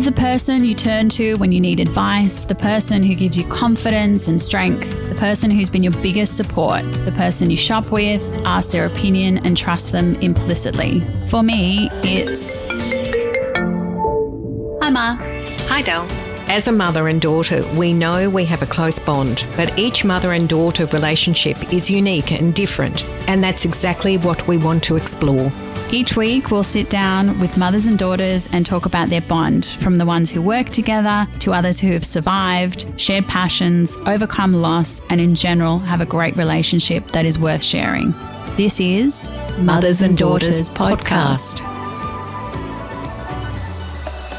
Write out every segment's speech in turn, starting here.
The person you turn to when you need advice? The person who gives you confidence and strength? The person who's been your biggest support? The person you shop with, ask their opinion, and trust them implicitly? For me, it's. Hi, Ma. Hi, Del. As a mother and daughter, we know we have a close bond, but each mother and daughter relationship is unique and different, and that's exactly what we want to explore. Each week, we'll sit down with mothers and daughters and talk about their bond, from the ones who work together to others who have survived, shared passions, overcome loss, and in general have a great relationship that is worth sharing. This is Mothers and Daughters Podcast.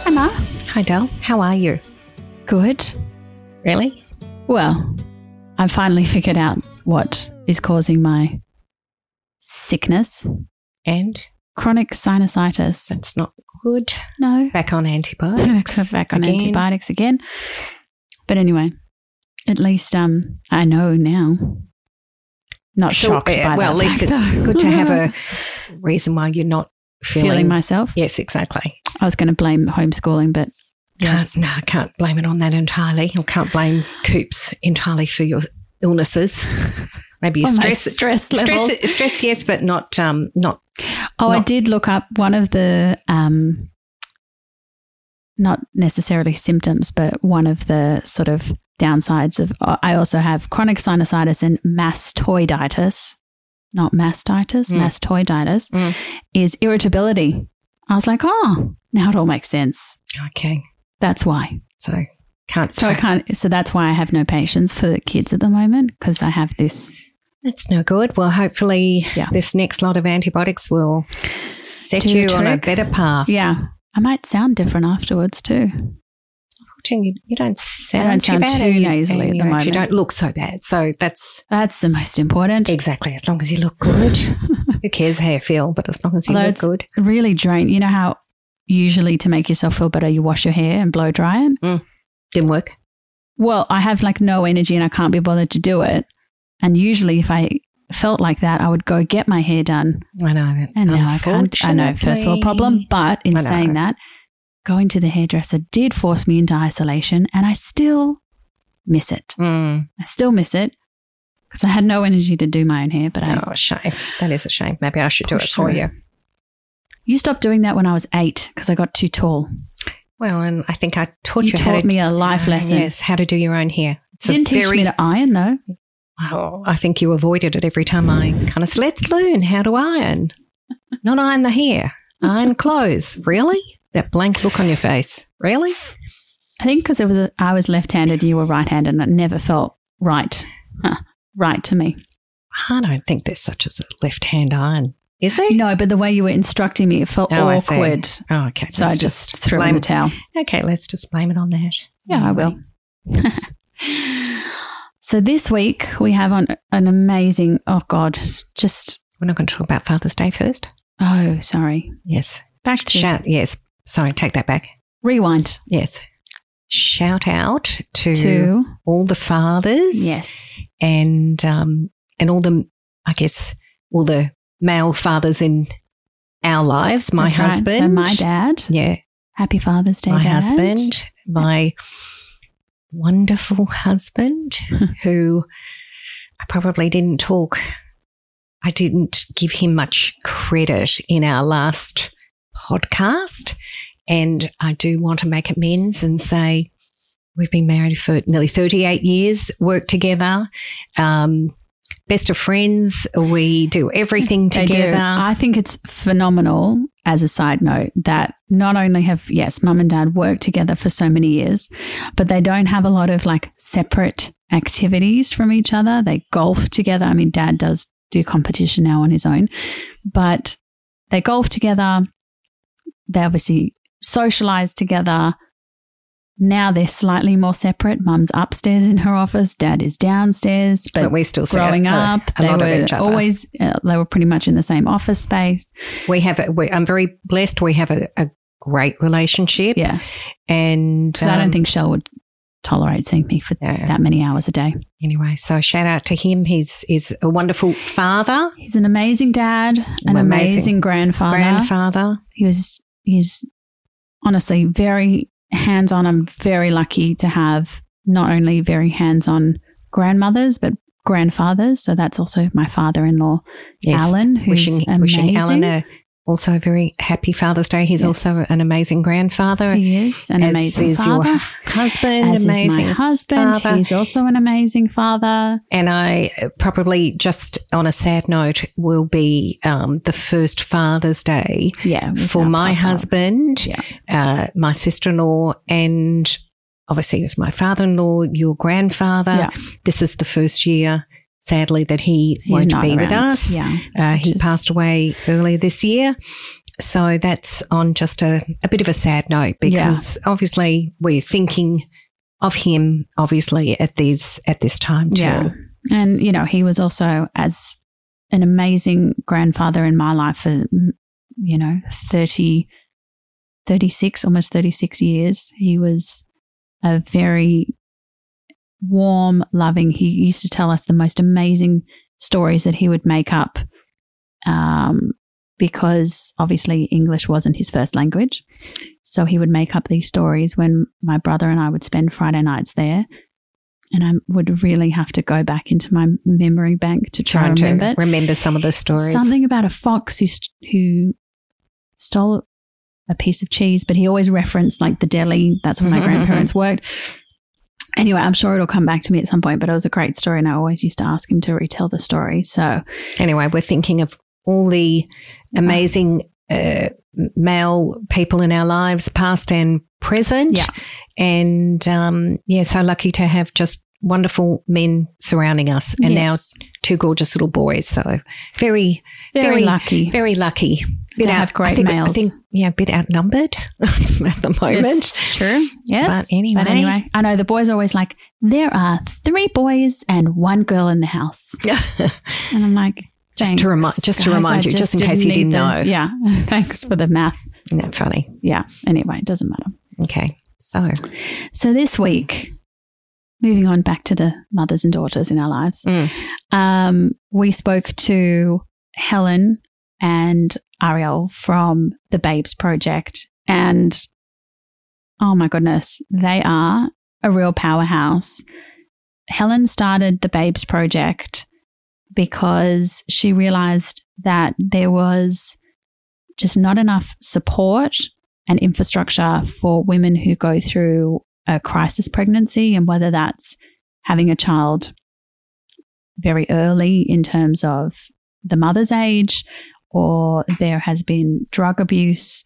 Hi, Ma. Hi, Del. How are you? Good. Really? Well, I've finally figured out what is causing my sickness And chronic sinusitis. that's not good. No. Back on antibiotics. Back on again. antibiotics again. But anyway, at least um, I know now. Not So, shocked uh, by well, at least fact, it's though. good to have a reason why you're not feeling, feeling myself. Yes, exactly. I was going to blame homeschooling, but yes. Can't, no, I can't blame it on that entirely. I can't blame Coops entirely for your illnesses. Maybe Oh, stress, stress levels. stress, stress, yes, but not, um, not. Oh, I did look up one of the, um, not necessarily symptoms, but one of the sort of downsides of. I also have chronic sinusitis and mastoiditis, not mastitis, Mm. mastoiditis, Mm. is irritability. I was like, oh, now it all makes sense. Okay, That's why. so can't. So I can't. So that's why I have no patience for the kids at the moment because I have this. That's no good. Well, hopefully, Yeah. this next lot of antibiotics will set you on a better path. Yeah, I might sound different afterwards too. You, you don't sound, don't too sound bad. too you- nasally at the moment. don't look so bad. So that's That's the most important. exactly as long as you look good. Who cares how you feel? But as long as you Although look good. really drain. You know how usually to make yourself feel better, you wash your hair and blow dry it? Mm. Didn't work. Well, I have like no energy and I can't be bothered to do it. And usually, if I felt like that, I would go get my hair done. I know. And now I can't. I know, first world problem. But in saying that, going to the hairdresser did force me into isolation and I still miss it. Mm. I still miss it because I had no energy to do my own hair. But I, Oh, shame. That is a shame. Maybe I should do it for through. you. you stopped doing that when I was eight because I got too tall. Well, and I think I taught You you, taught me a life Uh, lesson. Yes, how to do your own hair. It's didn't teach very- me to iron though. Oh, I think you avoided it every time I kind of said, let's learn how to iron. Not iron the hair, iron clothes. Really? That blank look on your face. Really? I think because it was a, I was left-handed, you were right-handed, and it never felt right, huh, right to me. I don't think there's such as a left hand iron. Is there? No, but the way you were instructing me, it felt Oh, awkward. Oh, okay. So I Let's just, threw in blame, the towel. Okay, let's just blame it on that. Yeah, I will. so this week we have on an amazing. Oh God, just We're not going to talk about Father's Day first. oh sorry. Yes. Back to Shout. Yes. Sorry, take that back. rewind Yes. Shout out to, to all the fathers. yes, and um, and all the I guess all the male fathers in our lives. My That's right. husband, So my dad. yeah, Happy Father's Day, my Dad. husband, my wonderful husband, who I probably didn't talk. I didn't give him much credit in our last podcast. And I do want to make amends and say we've been married for nearly 38 years, worked together, um, best of friends. We do everything They do. together. I think it's phenomenal. As a side note, that not only have yes, mum and dad worked together for so many years, but they don't have a lot of like separate activities from each other. They golf together. I mean, dad does do competition now on his own, but they golf together. They obviously socialize together. Now they're slightly more separate. Mum's upstairs in her office, dad is downstairs, but, but we still see growing up, they were of each other. always uh, they were pretty much in the same office space. we have. A, we, I'm very blessed. We have a, a great relationship, Yeah, and because I don't um, think Shell would tolerate seeing me for Yeah. that many hours a day. Anyway, so shout out to him. He's is a wonderful father, He's an amazing dad, an Amazing. amazing grandfather. grandfather. He was he's honestly very hands on. I'm very lucky to have not only very hands on grandmothers, but grandfathers. So that's also my father in law, Yes. Alan, who's wishing, amazing. wishing Alan a, also a very happy Father's Day. He's Yes. also an amazing grandfather. he is an as amazing is father. your husband, as amazing is my husband. father. He's also an amazing father. And I uh, probably just on a sad note will be um, the first Father's Day Yeah. for my Papa. husband, Yeah. uh, my sister in law, and obviously it was my father in law, your grandfather. Yeah. This is the first year, sadly, that he He's won't be with us. Yeah. Uh, he is- passed away earlier this year. So that's on just a, a bit of a sad note because obviously we're thinking of him obviously at these at this time too. Yeah. And, you know, he was also as an amazing grandfather in my life for, mm, you know, 30, 36, almost 36 years. He was a very warm, loving, he used to tell us the most amazing stories that he would make up um, because obviously English wasn't his first language. So he would make up these stories when my brother and I would spend Friday nights there. And I would really have to go back into my memory bank to try Trying and to remember. remember some of the stories. Something about a fox who st- who stole a piece of cheese, but he always referenced like the deli. That's where my Mhm, grandparents worked. Anyway, I'm sure it'll come back to me at some point, but it was a great story, and I always used to ask him to retell the story. So Anyway, we're thinking of all the amazing uh, male people in our lives, past and present. Yeah. And um, yeah, so lucky to have just wonderful men surrounding us and yes, now two gorgeous little boys. So very, very, very- lucky. very lucky. To have I great think, I males. think, yeah, a bit outnumbered at the moment. It's true. Yes. But anyway. I know the boys are always like, there are three boys and one girl in the house. Yeah. And I'm like, Just to remi- "Thanks, just to remind you, just in case you didn't the- know." Yeah. Thanks for the math. Isn't that funny? Yeah. Anyway, it doesn't matter. Okay. So, So this week, moving on back to the mothers and daughters in our lives, Mm. um, we spoke to Helen and Ariel from the Babes Project. And oh my goodness, they are a real powerhouse. Helen started the Babes Project because she realized that there was just not enough support and infrastructure for women who go through a crisis pregnancy and whether that's having a child very early in terms of the mother's age or there has been drug abuse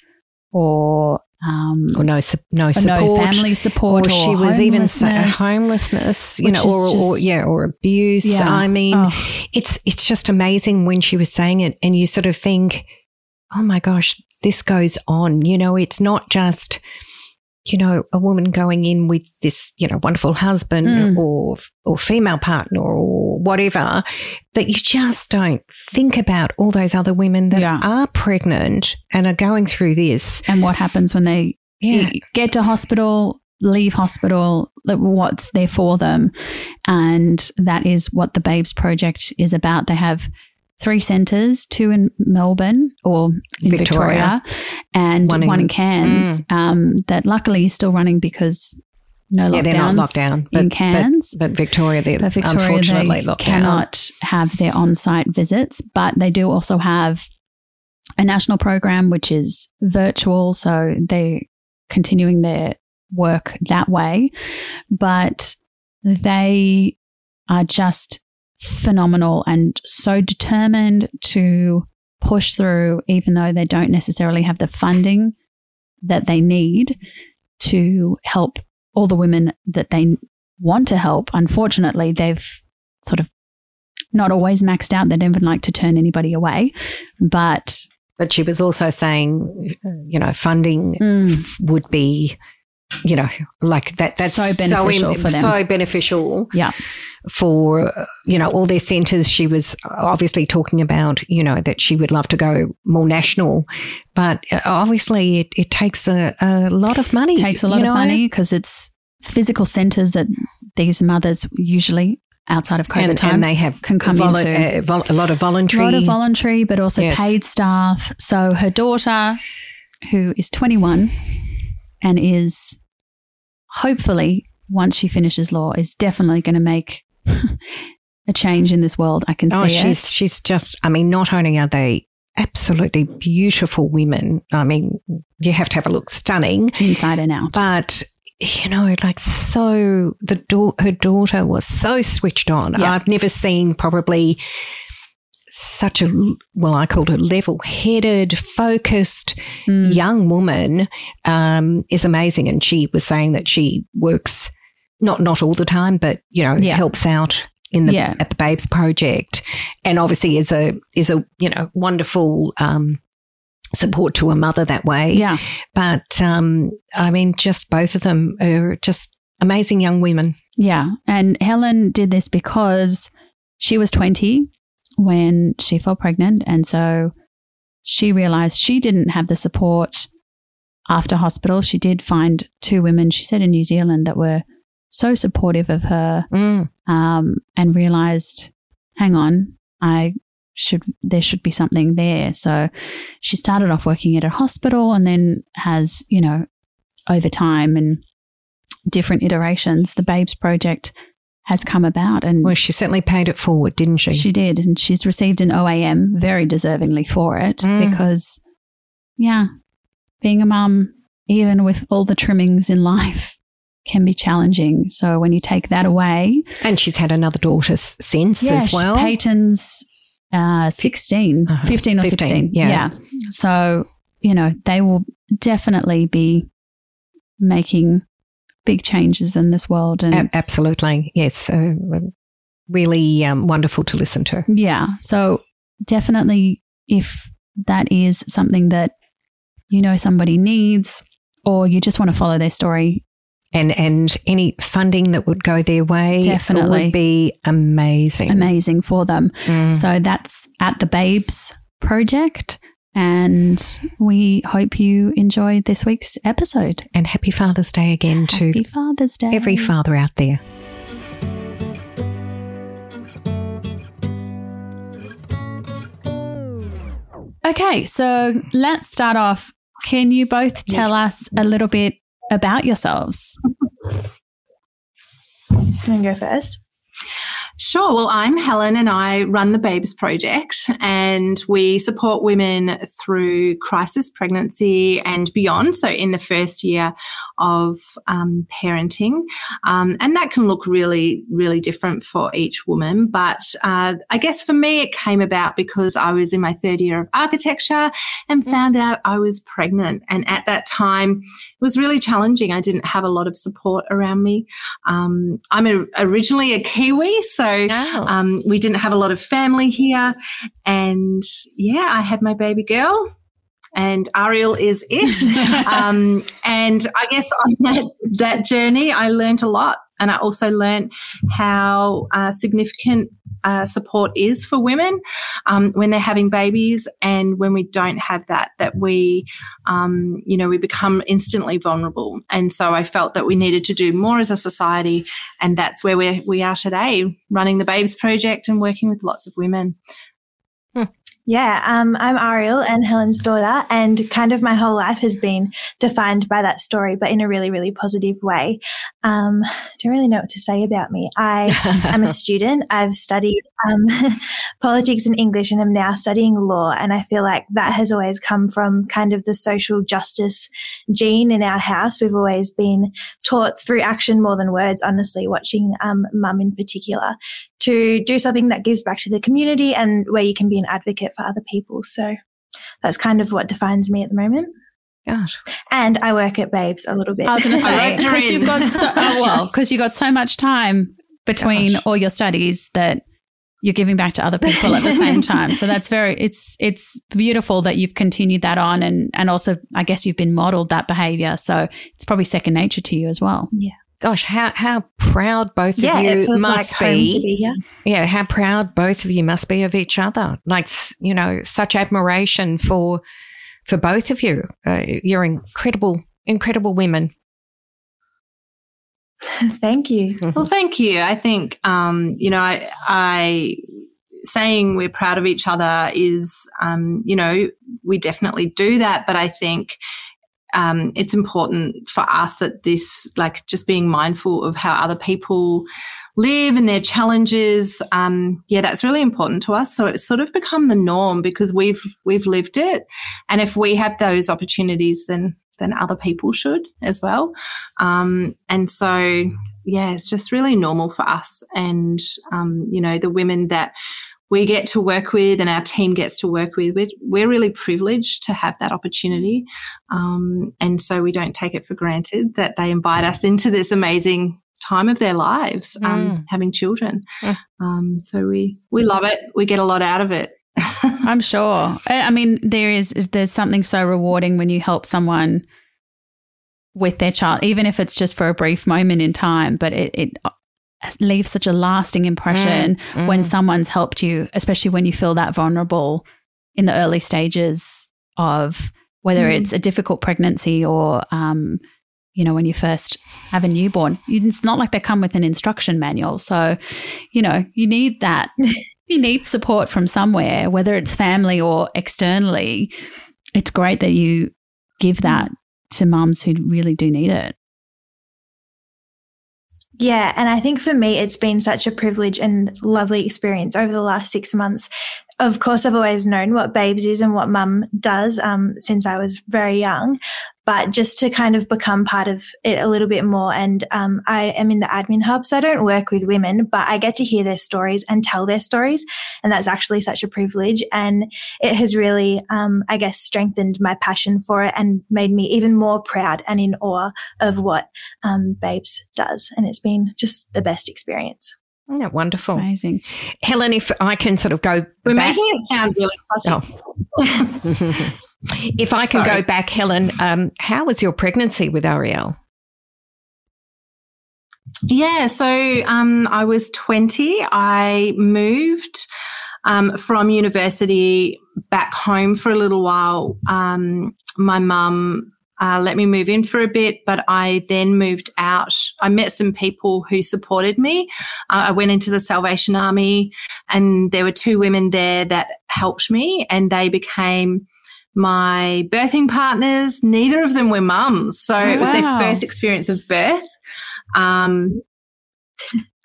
or um, or no, su- no or support. no family support or or, she was even so, homelessness. you know, or, or yeah, or abuse. Yeah. I mean, Oh, it's it's just amazing when she was saying it, and you sort of think, oh my gosh, this goes on. You know, it's not just you know a woman going in with this you know wonderful husband Mm. or or female partner or whatever that you just don't think about all those other women that Yeah. are pregnant and are going through this. and what happens when they Yeah, get to hospital, leave hospital, what's there for them. And that is what the Babes Project is about. They have three centres, two in Melbourne or in Victoria. Victoria, and One one in- in, Cairns um, that luckily is still running because no yeah, lockdowns they're not locked down, but, in but, Cairns. but Victoria, they're But Victoria, unfortunately they locked down. cannot have their on-site visits, but they do also have a national program which is virtual, so they're continuing their work that way. But they are just phenomenal and so determined to push through, even though they don't necessarily have the funding that they need to help all the women that they want to help. Unfortunately, they've sort of not always maxed out. They don't even like to turn anybody away. But But she was also saying, you know, funding mm, would be, you know, like that. That's So beneficial in- for them. So beneficial yeah, for you know all their centres. She was obviously talking about, you know, that she would love to go more national, but uh, obviously it, it takes a, a lot of money. takes a lot of know? money because it's physical centres that these mothers usually outside of COVID and, times and they have can come volu- into uh, vol- a lot of voluntary, a lot of voluntary, but also Yes. paid staff. So her daughter, who is 21 and is hopefully, once she finishes law, is definitely going to make a change in this world. I can see. oh, see she's it. she's just. I mean, not only are they absolutely beautiful women. I mean, you have to have a look, stunning inside and out. But you know, like so, the da- her daughter was so switched on. Yeah. I've never seen probably such a well, I called her level-headed, focused Mm. young woman. Um, is amazing, and she was saying that she works not not all the time, but you know, Yeah. helps out in the Yeah. at the Babes Project, and obviously is a is a you know wonderful. Um, support to a mother that way Yeah. but um, I mean, just both of them are just amazing young women. Yeah. And Helen did this because she was 20 when she fell pregnant. And so she realized she didn't have the support after hospital. She did find two women, she said in New Zealand, that were so supportive of her Mm. um, and realized, hang on, I should there should be something there. So she started off working at a hospital and then has, you know, over time and different iterations, the Babes Project has come about and Well, she certainly paid it forward, didn't she? she did and she's received an OAM very deservingly for it Mm. because yeah, being a mum even with all the trimmings in life can be challenging. So when you take that away, and she's had another daughter s- since as she- well. Payton's uh, 16, Uh-huh. 15 or 15, 16. yeah. So, you know, they will definitely be making big changes in this world. And A- absolutely, yes. Uh, really um, wonderful to listen to. yeah, so definitely if that is something that you know somebody needs or you just want to follow their story, And and any funding that would go their way Definitely. would be amazing. amazing for them. Mm. So that's at the Babes Project. And we hope you enjoyed this week's episode. and happy Father's Day again to Happy Father's Day. every father out there. Okay, so let's start off. Can you both tell us a little bit about yourselves? Can I go first? Sure. Well, I'm Helen and I run the Babes Project and we support women through crisis pregnancy and beyond. So, in the first year of um, parenting. Um, and that can look really, really different for each woman. But uh, I guess for me, it came about because I was in my third year of architecture and found out I was pregnant. And at that time, it was really challenging. I didn't have a lot of support around me. Um, I'm a, originally a Kiwi, so um, we didn't have a lot of family here. And yeah, I had my baby girl. And Ariel is it. um, and I guess on that, that journey, I learned a lot. And I also learned how uh, significant uh, support is for women um, when they're having babies and when we don't have that, that we, um, you know, we become instantly vulnerable. And so I felt that we needed to do more as a society. And that's where we're, we are today, running the Babes Project and working with lots of women. Yeah, um, I'm Ariel and Helen's daughter, and kind of my whole life has been defined by that story, but in a really, really positive way. Um, don't really know what to say about me. I am a student. I've studied um, politics and English, and I'm now studying law. And I feel like that has always come from kind of the social justice gene in our house. We've always been taught through action more than words. Honestly, watching um, mum in particular to do something that gives back to the community and where you can be an advocate for other people. So that's kind of what defines me at the moment. Gosh. And I work at Babes a little bit. I was going to say because you've got so, oh, well because you got so much time between Gosh. all your studies that you're giving back to other people at the same time. So that's very it's it's beautiful that you've continued that on and and also I guess you've been modeled that behavior. So it's probably second nature to you as well. Gosh, how how proud both yeah, of you feels like must be. be here. Yeah, how proud both of you must be of each other. Like you know, such admiration for for both of you. Uh, you're incredible, incredible women. Thank you. Well, thank you. I think, um, you know, I, I saying we're proud of each other is, um, you know, we definitely do that. But I think um, it's important for us that this, like, just being mindful of how other people live and their challenges. Um, yeah, that's really important to us. So it's sort of become the norm because we've we've lived it, and if we have those opportunities, then then other people should as well. Um, and so yeah, it's just really normal for us, and um, you know the women that we get to work with and our team gets to work with, we're, we're really privileged to have that opportunity. Um, and so we don't take it for granted that they invite us into this amazing time of their lives, um, mm. having children. Mm. Um, so we we love it. We get a lot out of it. I'm sure. I mean, there is there's something so rewarding when you help someone with their child, even if it's just for a brief moment in time. But it, it leaves such a lasting impression mm. when mm. someone's helped you, especially when you feel that vulnerable in the early stages of whether mm. it's a difficult pregnancy or um, you know, when you first have a newborn. It's not like they come with an instruction manual. So, you know, you need that. you need support from somewhere, whether it's family or externally. It's great that you give that to mums who really do need it. Yeah, and I think for me, it's been such a privilege and lovely experience over the last six months. Of course, I've always known what Babes is and what mum does um, since I was very young, but just to kind of become part of it a little bit more. And um, I am in the admin hub, so I don't work with women, but I get to hear their stories and tell their stories. And that's actually such a privilege. And it has really, um, I guess, strengthened my passion for it and made me even more proud and in awe of what um, Babes does. And it's been just the best experience. Yeah, wonderful. Amazing. Helen, if I can sort of go We're back. making it sound really positive. Oh. if I can Sorry. go back, Helen, um, how was your pregnancy with Ariel? Yeah, so um, I was 20. I moved um, from university back home for a little while. Um, my mum uh, let me move in for a bit, but I then moved out. I met some people who supported me. Uh, I went into the Salvation Army, and there were two women there that helped me, and they became my birthing partners. Neither of them were mums, so oh, it was wow. their first experience of birth. Um,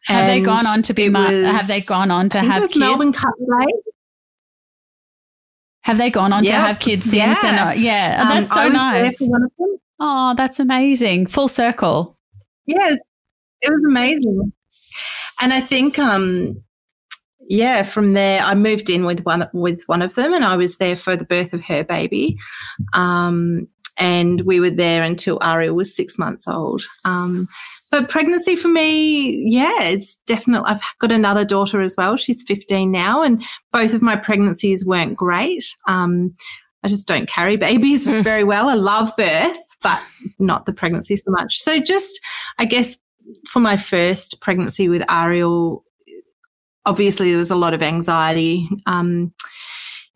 have they gone on to be? Was, have they gone on to have kids? Melbourne. Have they gone on yep. to have kids since? Yeah, and, uh, yeah. Um, that's so nice. Oh, that's amazing. Full circle. Yes, it was amazing. And I think, um, yeah, from there I moved in with one with one of them, and I was there for the birth of her baby. Um, and we were there until Ariel was six months old. Um, but pregnancy for me, yeah, it's definitely. I've got another daughter as well. She's 15 now, and both of my pregnancies weren't great. Um, I just don't carry babies very well. I love birth, but not the pregnancy so much. So, just I guess for my first pregnancy with Ariel, obviously there was a lot of anxiety um,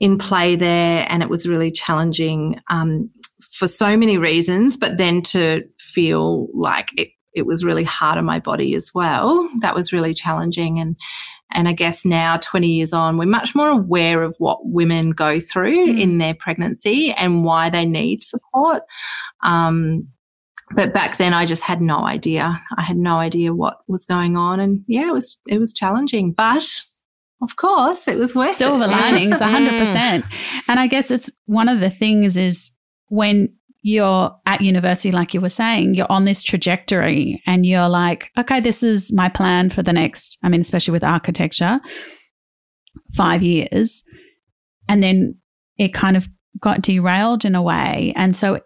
in play there, and it was really challenging um, for so many reasons. But then to feel like it it was really hard on my body as well. That was really challenging. And, and I guess now, 20 years on, we're much more aware of what women go through mm. in their pregnancy and why they need support. Um, but back then I just had no idea. I had no idea what was going on. And yeah, it was, it was challenging, but of course it was worth it. Silver it. linings, 100%. and I guess it's one of the things is when you're at university, like you were saying, you're on this trajectory and you're like, okay, this is my plan for the next, I mean, especially with architecture, five years. And then it kind of got derailed in a way. And so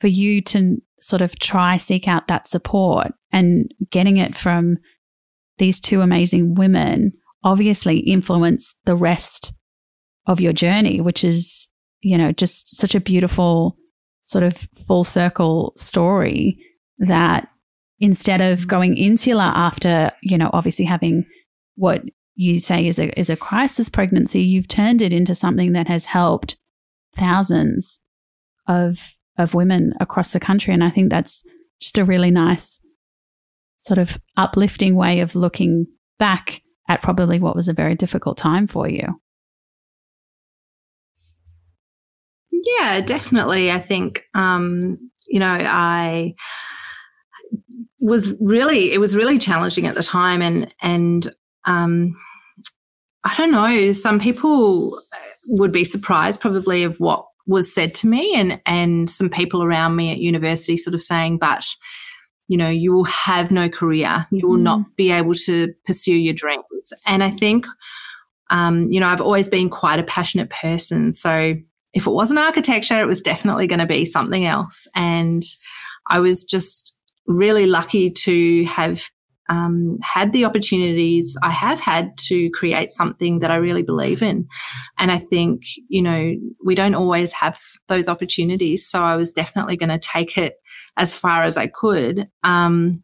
for you to sort of try seek out that support and getting it from these two amazing women obviously influenced the rest of your journey, which is, you know, just such a beautiful sort of full circle story that instead of going insular after, you know, obviously having what you say is a is a crisis pregnancy, you've turned it into something that has helped thousands of of women across the country. And I think that's just a really nice sort of uplifting way of looking back at probably what was a very difficult time for you. Yeah, definitely. I think, um, you know, I was really, it was really challenging at the time. And, and, um, I don't know, some people would be surprised probably of what was said to me and, and some people around me at university sort of saying, but, you know, you will have no career. You will mm. not be able to pursue your dreams. And I think, um, you know, I've always been quite a passionate person. So if it wasn't architecture, it was definitely going to be something else. And I was just really lucky to have um, had the opportunities I have had to create something that I really believe in. And I think, you know, we don't always have those opportunities. So I was definitely going to take it as far as I could. Um,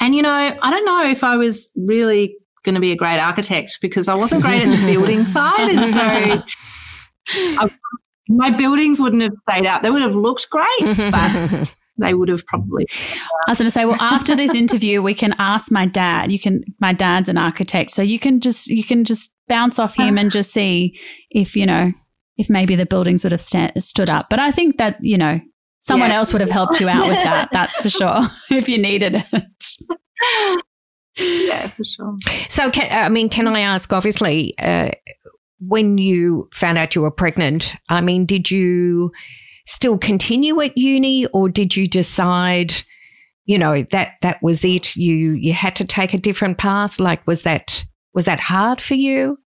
and, you know, I don't know if I was really going to be a great architect because I wasn't great at the building side. And so I, my buildings wouldn't have stayed up. They would have looked great, but they would have probably. I was going to say, well, after this interview, we can ask my dad. You can, my dad's an architect, so you can just you can just bounce off him and just see if you know if maybe the buildings would have st- stood up. But I think that you know someone yeah. else would have helped you out with that. That's for sure. if you needed it. yeah, for sure. So, can, I mean, can I ask? Obviously, uh, when you found out you were pregnant, I mean, did you still continue at uni or did you decide, you know, that that was it? You you had to take a different path? Like was that was that hard for you?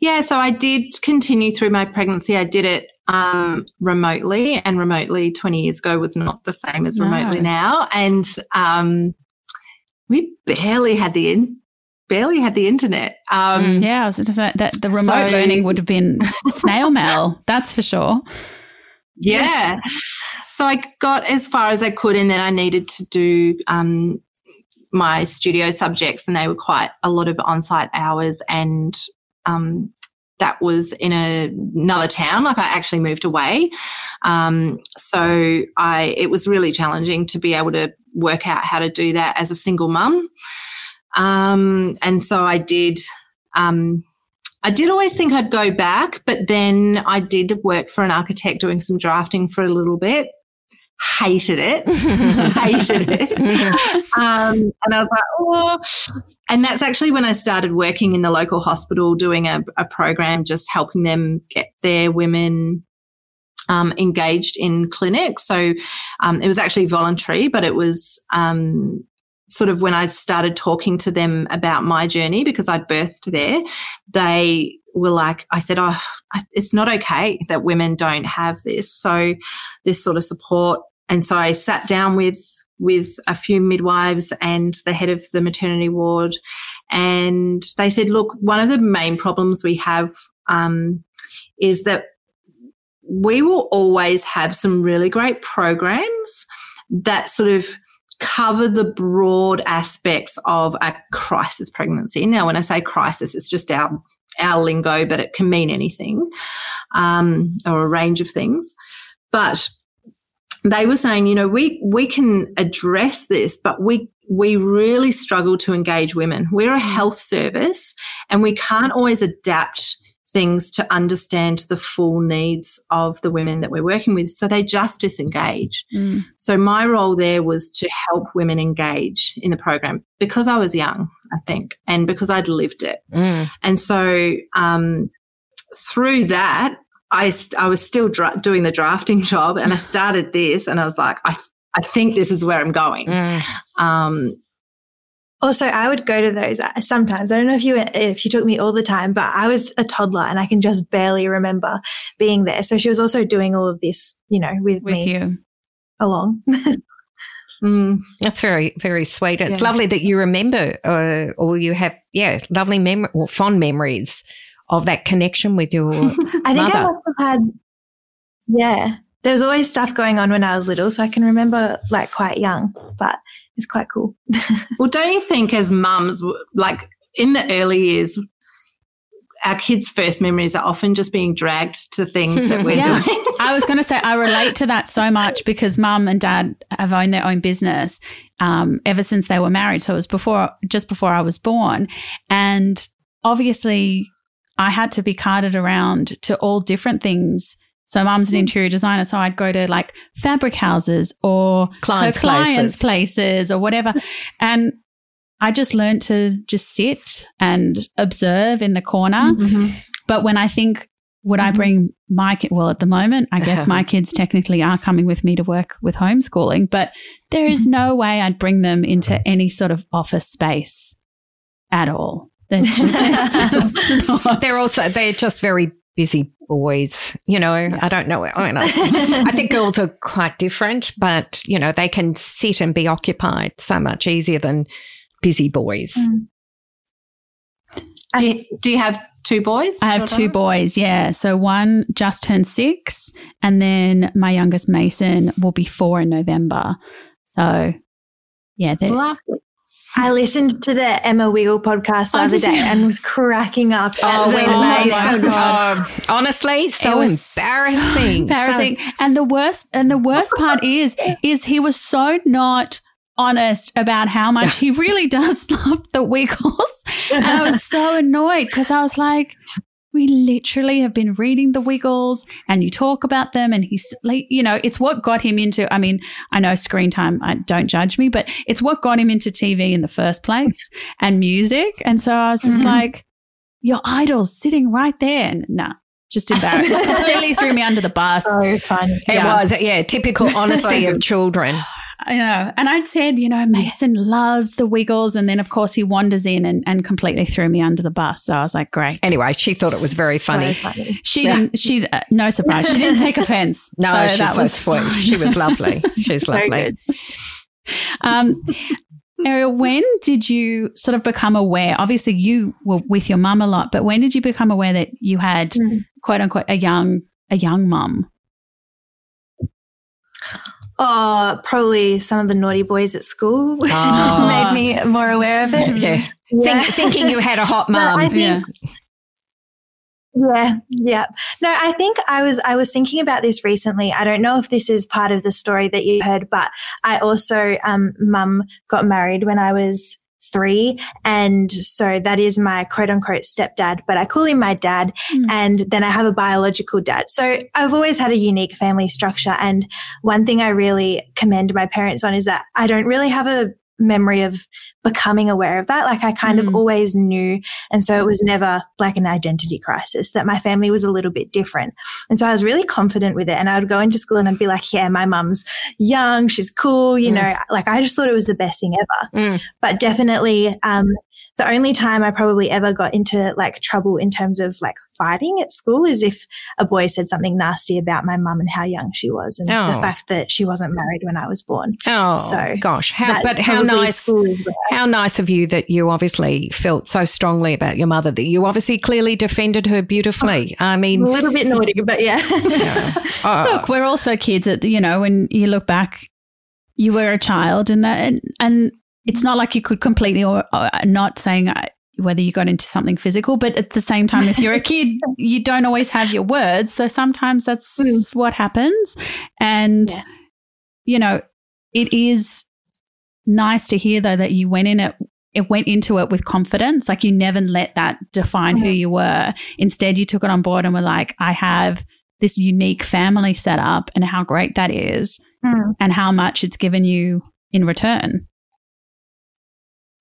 Yeah, so I did continue through my pregnancy. I did it um, remotely, and remotely 20 years ago was not the same as remotely no. now. And um, we barely had the in, barely had the internet. Um, mm, yeah, I was say that the remote so, learning would have been snail mail. That's for sure. Yeah. So I got as far as I could, and then I needed to do um, my studio subjects, and they were quite a lot of on-site hours, and um, that was in a, another town. Like I actually moved away, um, so I it was really challenging to be able to work out how to do that as a single mum. Um, and so I did. Um, I did always think I'd go back, but then I did work for an architect doing some drafting for a little bit. Hated it, hated it. Um, and I was like, oh. And that's actually when I started working in the local hospital doing a, a program just helping them get their women um, engaged in clinics. So um, it was actually voluntary, but it was um, sort of when I started talking to them about my journey because I'd birthed there, they were like, I said, oh, it's not okay that women don't have this. So this sort of support. And so I sat down with with a few midwives and the head of the maternity ward, and they said, look, one of the main problems we have um, is that we will always have some really great programs that sort of cover the broad aspects of a crisis pregnancy. Now, when I say crisis, it's just our our lingo, but it can mean anything um, or a range of things. But they were saying, you know, we we can address this, but we we really struggle to engage women. We're a health service, and we can't always adapt things to understand the full needs of the women that we're working with. So they just disengage. Mm. So my role there was to help women engage in the program because I was young, I think, and because I'd lived it. Mm. And so um, through that, I, st- I was still dra- doing the drafting job and I started this and I was like, I, I think this is where I'm going. Mm. Um, also, I would go to those uh, sometimes. I don't know if you if you took me all the time, but I was a toddler and I can just barely remember being there. So she was also doing all of this, you know, with, with me you. along. mm, that's very very sweet. It's yeah. lovely that you remember, uh, or you have yeah, lovely mem or fond memories of that connection with your. I think mother. I must have had. Yeah, there was always stuff going on when I was little, so I can remember like quite young, but it's quite cool. well, don't you think as mums, like in the early years, our kids' first memories are often just being dragged to things that we're yeah. doing. I was going to say, I relate to that so much because mum and dad have owned their own business um, ever since they were married. So it was before, just before I was born. And obviously, I had to be carted around to all different things. So mum's an Mm. interior designer, so I'd go to like fabric houses or Clients' her clients' places. places or whatever. And I just learned to just sit and observe in the corner. Mhm. But when I think, would I Mhm. bring my ki- well at the moment, I guess my kids technically are coming with me to work with homeschooling, but there is no way I'd bring them into any sort of office space at all. There's just, just not. They're also they're just very busy boys. You know, I don't know. I mean, I, I think girls are quite different, but you know, they can sit and be occupied so much easier than busy boys. Mm. Do you, do you have two boys? I have two boys, yeah. So one just turned six, and then my youngest Mason will be four in November. So, yeah, they're, Lovely. I listened to the Emma Wiggle podcast the Oh, other day you? and was cracking up. Oh, when the Oh my God. honestly, so It was embarrassing. so embarrassing. and the worst, and the worst part is, is he was so not honest about how much he really does love the Wiggles, and I was so annoyed because I was like. We literally have been reading the Wiggles, and you talk about them, and he's like, you know, it's what got him into. I mean, I know screen time. I don't judge me, but it's what got him into TV in the first place and music. And so I was just Mhm. like, your idol's sitting right there. And nah, just embarrassed. Completely threw me under the bus. so funny. It Yeah. was, yeah, typical honesty of children. I know. And I'd said, you know, Mason loves the Wiggles. And then, of course, he wanders in and, and completely threw me under the bus. So I was like, great. Anyway, she thought it was very So funny. funny. She Yeah. didn't, she, uh, no surprise. She didn't take offense. No, so she's that so was sweet. She was lovely. She's lovely. Um, Ariel, when did you sort of become aware? Obviously, you were with your mum a lot, but when did you become aware that you had Mm. quote unquote a young a young mum? Oh, probably some of the naughty boys at school Oh. made me more aware of it. Yeah. Yeah. Think, thinking you had a hot mum. think Yeah. Yeah, yeah. No, I think I was I was thinking about this recently. I don't know if this is part of the story that you heard, but I also um mum got married when I was three, and so that is my quote unquote stepdad, but I call him my dad, Mm. and then I have a biological dad. So I've always had a unique family structure, and one thing I really commend my parents on is that I don't really have a memory of becoming aware of that. Like I kind Mm. of always knew. And so it was never like an identity crisis that my family was a little bit different. And so I was really confident with it. And I would go into school and I'd be like, yeah, my mum's young. She's cool. You Mm. know, like I just thought it was the best thing ever. Mm. But definitely, um, the only time I probably ever got into like trouble in terms of like fighting at school is if a boy said something nasty about my mum and how young she was and Oh. the fact that she wasn't married when I was born. Oh, So, gosh. How, but how nice. school is where- How nice of you that you obviously felt so strongly about your mother that you obviously clearly defended her beautifully. Oh, I mean, a little bit naughty, but yeah. oh, Look, we're also kids at you know, when you look back, you were a child and that, and, and it's not like you could completely or, or not saying uh, whether you got into something physical, but at the same time, if you're a kid, you don't always have your words. So sometimes that's Mm. what happens. And, Yeah. you know, it is nice to hear though that you went in it. It went into it with confidence. Like you never let that define who Mhm. you were. Instead, you took it on board and were like, I have this unique family set up and how great that is Mm. and how much it's given you in return.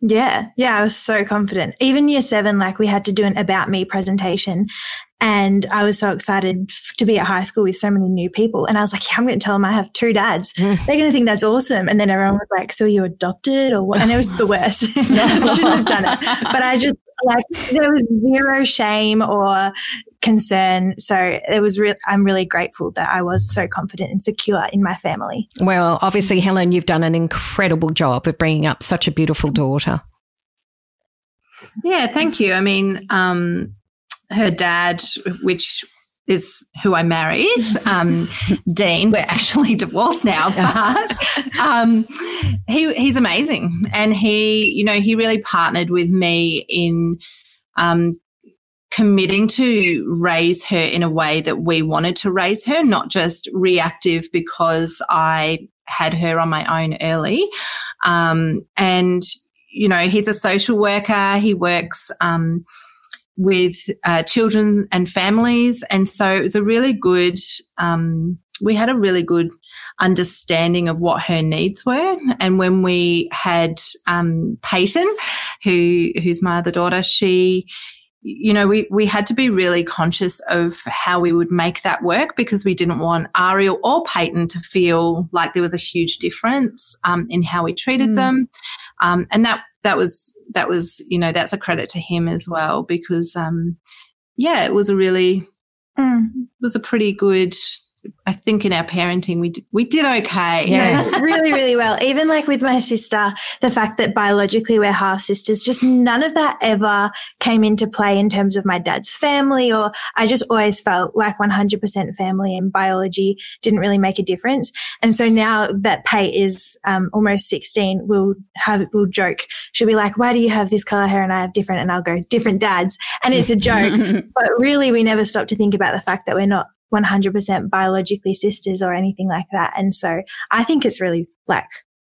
Yeah, yeah, I was so confident. Even year seven, like we had to do an about me presentation, and I was so excited to be at high school with so many new people. And I was like, yeah, I'm going to tell them I have two dads. They're going to think that's awesome. And then everyone was like, so you adopted or what? And it was the worst. I shouldn't have done it. But I just like there was zero shame or concern. So it was real. I'm really grateful that I was so confident and secure in my family. well, obviously, Helen, you've done an incredible job of bringing up such a beautiful daughter. Yeah, thank you. I mean, um, her dad, which is who I married, um, Dean. We're actually divorced now, but um, he he's amazing, and he, you know, he really partnered with me in um, committing to raise her in a way that we wanted to raise her, not just reactive because I had her on my own early, um, and you know, he's a social worker. He works um, with uh, children and families. And so it was a really good, um, we had a really good understanding of what her needs were. And when we had um, Payton, who who's my other daughter, she you know, we, we had to be really conscious of how we would make that work because we didn't want Ariel or Payton to feel like there was a huge difference um, in how we treated mm. them. Um, and that, that was, that was, you know, that's a credit to him as well because, um, yeah, it was a really, mm. it was a pretty good I think in our parenting we did, we did okay. Yeah, really, really well. Even like with my sister, the fact that biologically we're half sisters, just none of that ever came into play in terms of my dad's family. Or I just always felt like 100% family and biology didn't really make a difference. And so now that Pate is um, almost 16, we'll have we'll joke. She'll be like, "Why do you have this color hair and I have different?" And I'll go, "Different dads," and it's a joke. but really, we never stop to think about the fact that we're not 100% biologically sisters or anything like that. And so I think it's really like,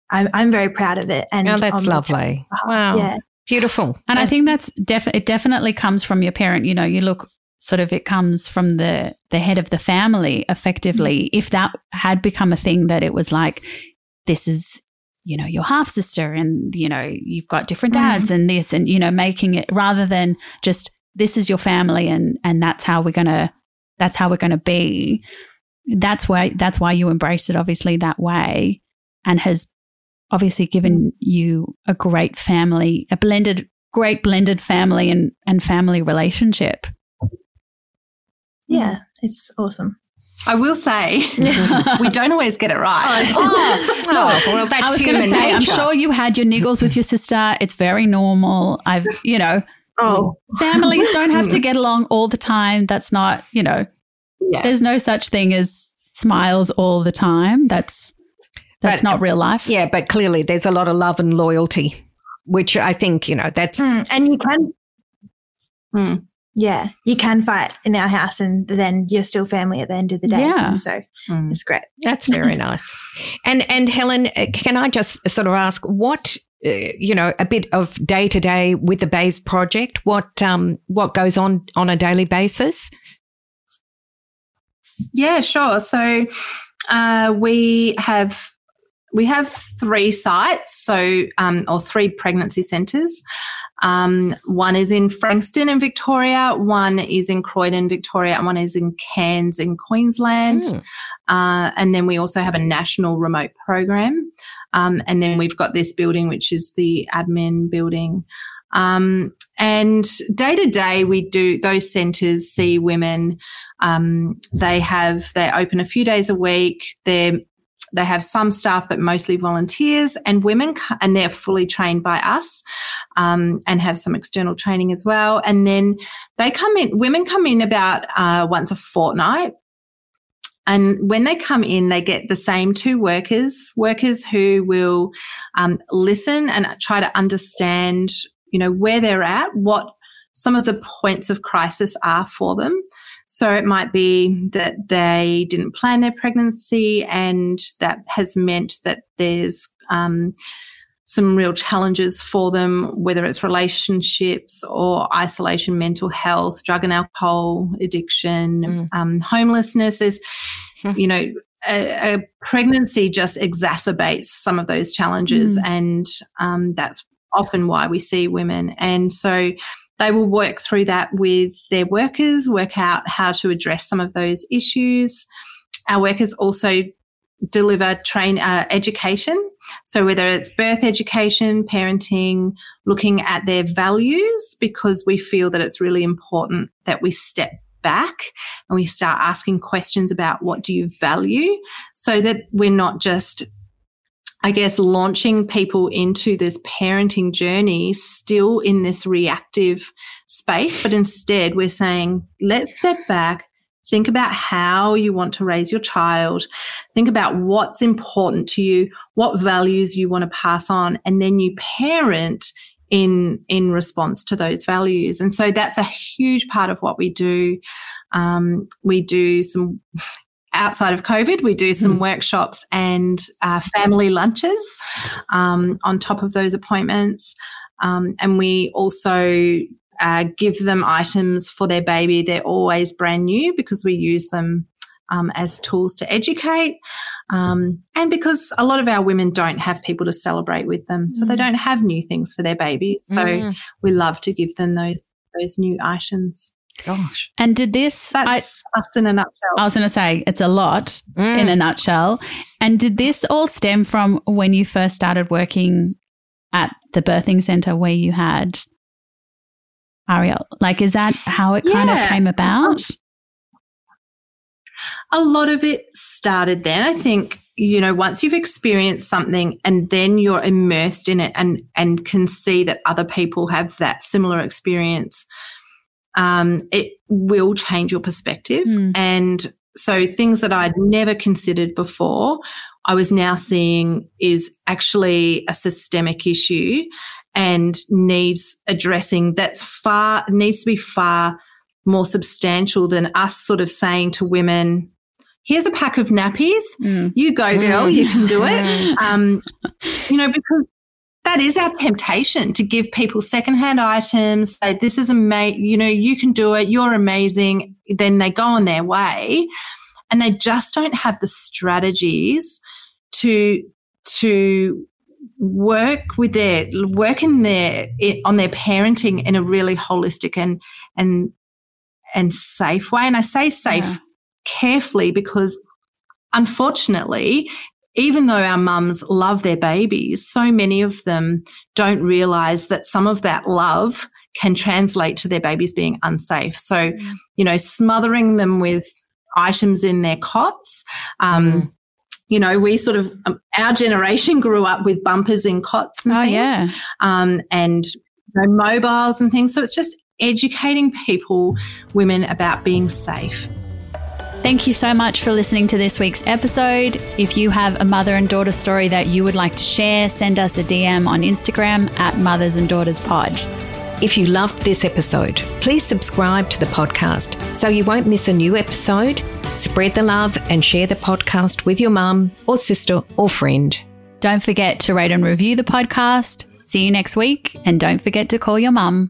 I'm, I'm very proud of it. And oh, that's lovely. Wow. Yeah. Beautiful. And I think that's def- it definitely comes from your parent. You know, you look sort of it comes from the the head of the family effectively. Mm-hmm. If that had become a thing that it was like, this is you know your half sister and you know you've got different dads mm-hmm. and this and you know making it rather than just this is your family and and that's how we're going to that's how we're going to be that's why that's why you embraced it obviously that way and has obviously given you a great family a blended great blended family and and family relationship yeah it's awesome I will say we don't always get it right. Oh, oh well, that's I was going to say, nature. I'm sure you had your niggles with your sister. It's very normal. I've, you know, Oh, families don't have to get along all the time. That's not, you know, yeah. there's no such thing as smiles all the time. That's that's but, not real life. Yeah, but clearly there's a lot of love and loyalty, which I think, you know, that's mm, and you can mm, yeah, you can fight in our house and then you're still family at the end of the day. Yeah. so mm. it's great. That's very nice. And and Helen, uh, can I just sort of ask what you know a bit of day to day with the Babes project. What um what goes on on a daily basis? Yeah, sure. So uh, we have we have three sites, so um, or three pregnancy centres. Um, one is in Frankston in Victoria, one is in Croydon, Victoria, and one is in Cairns in Queensland. Mm. Uh, and then we also have a national remote program. Um, and then we've got this building, which is the admin building. Um, and day to day, we do those centres see women. Um, they have they open a few days a week. They're they have some staff, but mostly volunteers and women, and they're fully trained by us um, and have some external training as well. And then they come in, women come in about uh, once a fortnight. And when they come in, they get the same two workers, workers who will um, listen and try to understand, you know, where they're at, what some of the points of crisis are for them. So it might be that they didn't plan their pregnancy and that has meant that there's um, some real challenges for them, whether it's relationships or isolation, mental health, drug and alcohol addiction, mm. um, homelessness. There's, hmm. you know, a, a, pregnancy just exacerbates some of those challenges. Mm. And um, that's often why we see women. And so they will work through that with their workers, work out how to address some of those issues. Our workers also deliver train uh, education. So whether it's birth education, parenting, looking at their values, because we feel that it's really important that we step back and we start asking questions about what do you value so that we're not just I guess, launching people into this parenting journey still in this reactive space. But instead, we're saying, let's step back, think about how you want to raise your child, think about what's important to you, what values you want to pass on, and then you parent in in response to those values and so that's a huge part of what we do um, we do some outside of COVID, we do some mm. workshops and uh, family lunches um, on top of those appointments. Um, and we also uh, give them items for their baby. They're always brand new because we use them um, as tools to educate. Um, and because a lot of our women don't have people to celebrate with them, so mm. they don't have new things for their babies. So mm. we love to give them those those new items. Gosh. And did this? That's I, us in a nutshell. I was going to say it's a lot mm. in a nutshell. And did this all stem from when you first started working at the birthing center where you had Ariel? Like, is that how it yeah. kind of came about? A lot of it started then. I think, you know, once you've experienced something and then you're immersed in it and, and can see that other people have that similar experience, um, it will change your perspective. Mm. And so things that I'd never considered before, I was now seeing is actually a systemic issue and needs addressing that's far needs to be far more substantial than us sort of saying to women here's a pack of nappies mm. you go girl mm. you can do it um, you know because that is our temptation to give people secondhand items say this is amazing you know you can do it you're amazing then they go on their way and they just don't have the strategies to to work with their work in their on their parenting in a really holistic and and and safe way and i say safe yeah. carefully because unfortunately even though our mums love their babies, so many of them don't realize that some of that love can translate to their babies being unsafe. So, mm. you know, smothering them with items in their cots. Um, mm. You know, we sort of, um, our generation grew up with bumpers in cots and oh, things, yeah. um, and you know, mobiles and things. So it's just educating people, women, about being safe. Thank you so much for listening to this week's episode. If you have a mother and daughter story that you would like to share, send us a DM on Instagram at Mothers and Daughters Pod. If you loved this episode, please subscribe to the podcast so you won't miss a new episode. Spread the love and share the podcast with your mum or sister or friend. Don't forget to rate and review the podcast. See you next week, and don't forget to call your mum.